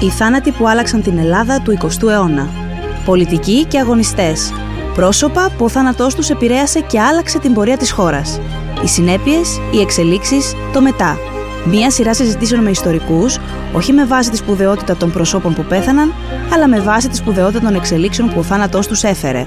Οι θάνατοι που άλλαξαν την Ελλάδα του 20ου αιώνα. Πολιτικοί και αγωνιστές. Πρόσωπα που ο θάνατός τους επηρέασε και άλλαξε την πορεία της χώρας. Οι συνέπειες, οι εξελίξεις το μετά. Μία σειρά συζητήσεων με ιστορικούς, όχι με βάση τη σπουδαιότητα των προσώπων που πέθαναν, αλλά με βάση τη σπουδαιότητα των εξελίξεων που ο θάνατο τους έφερε.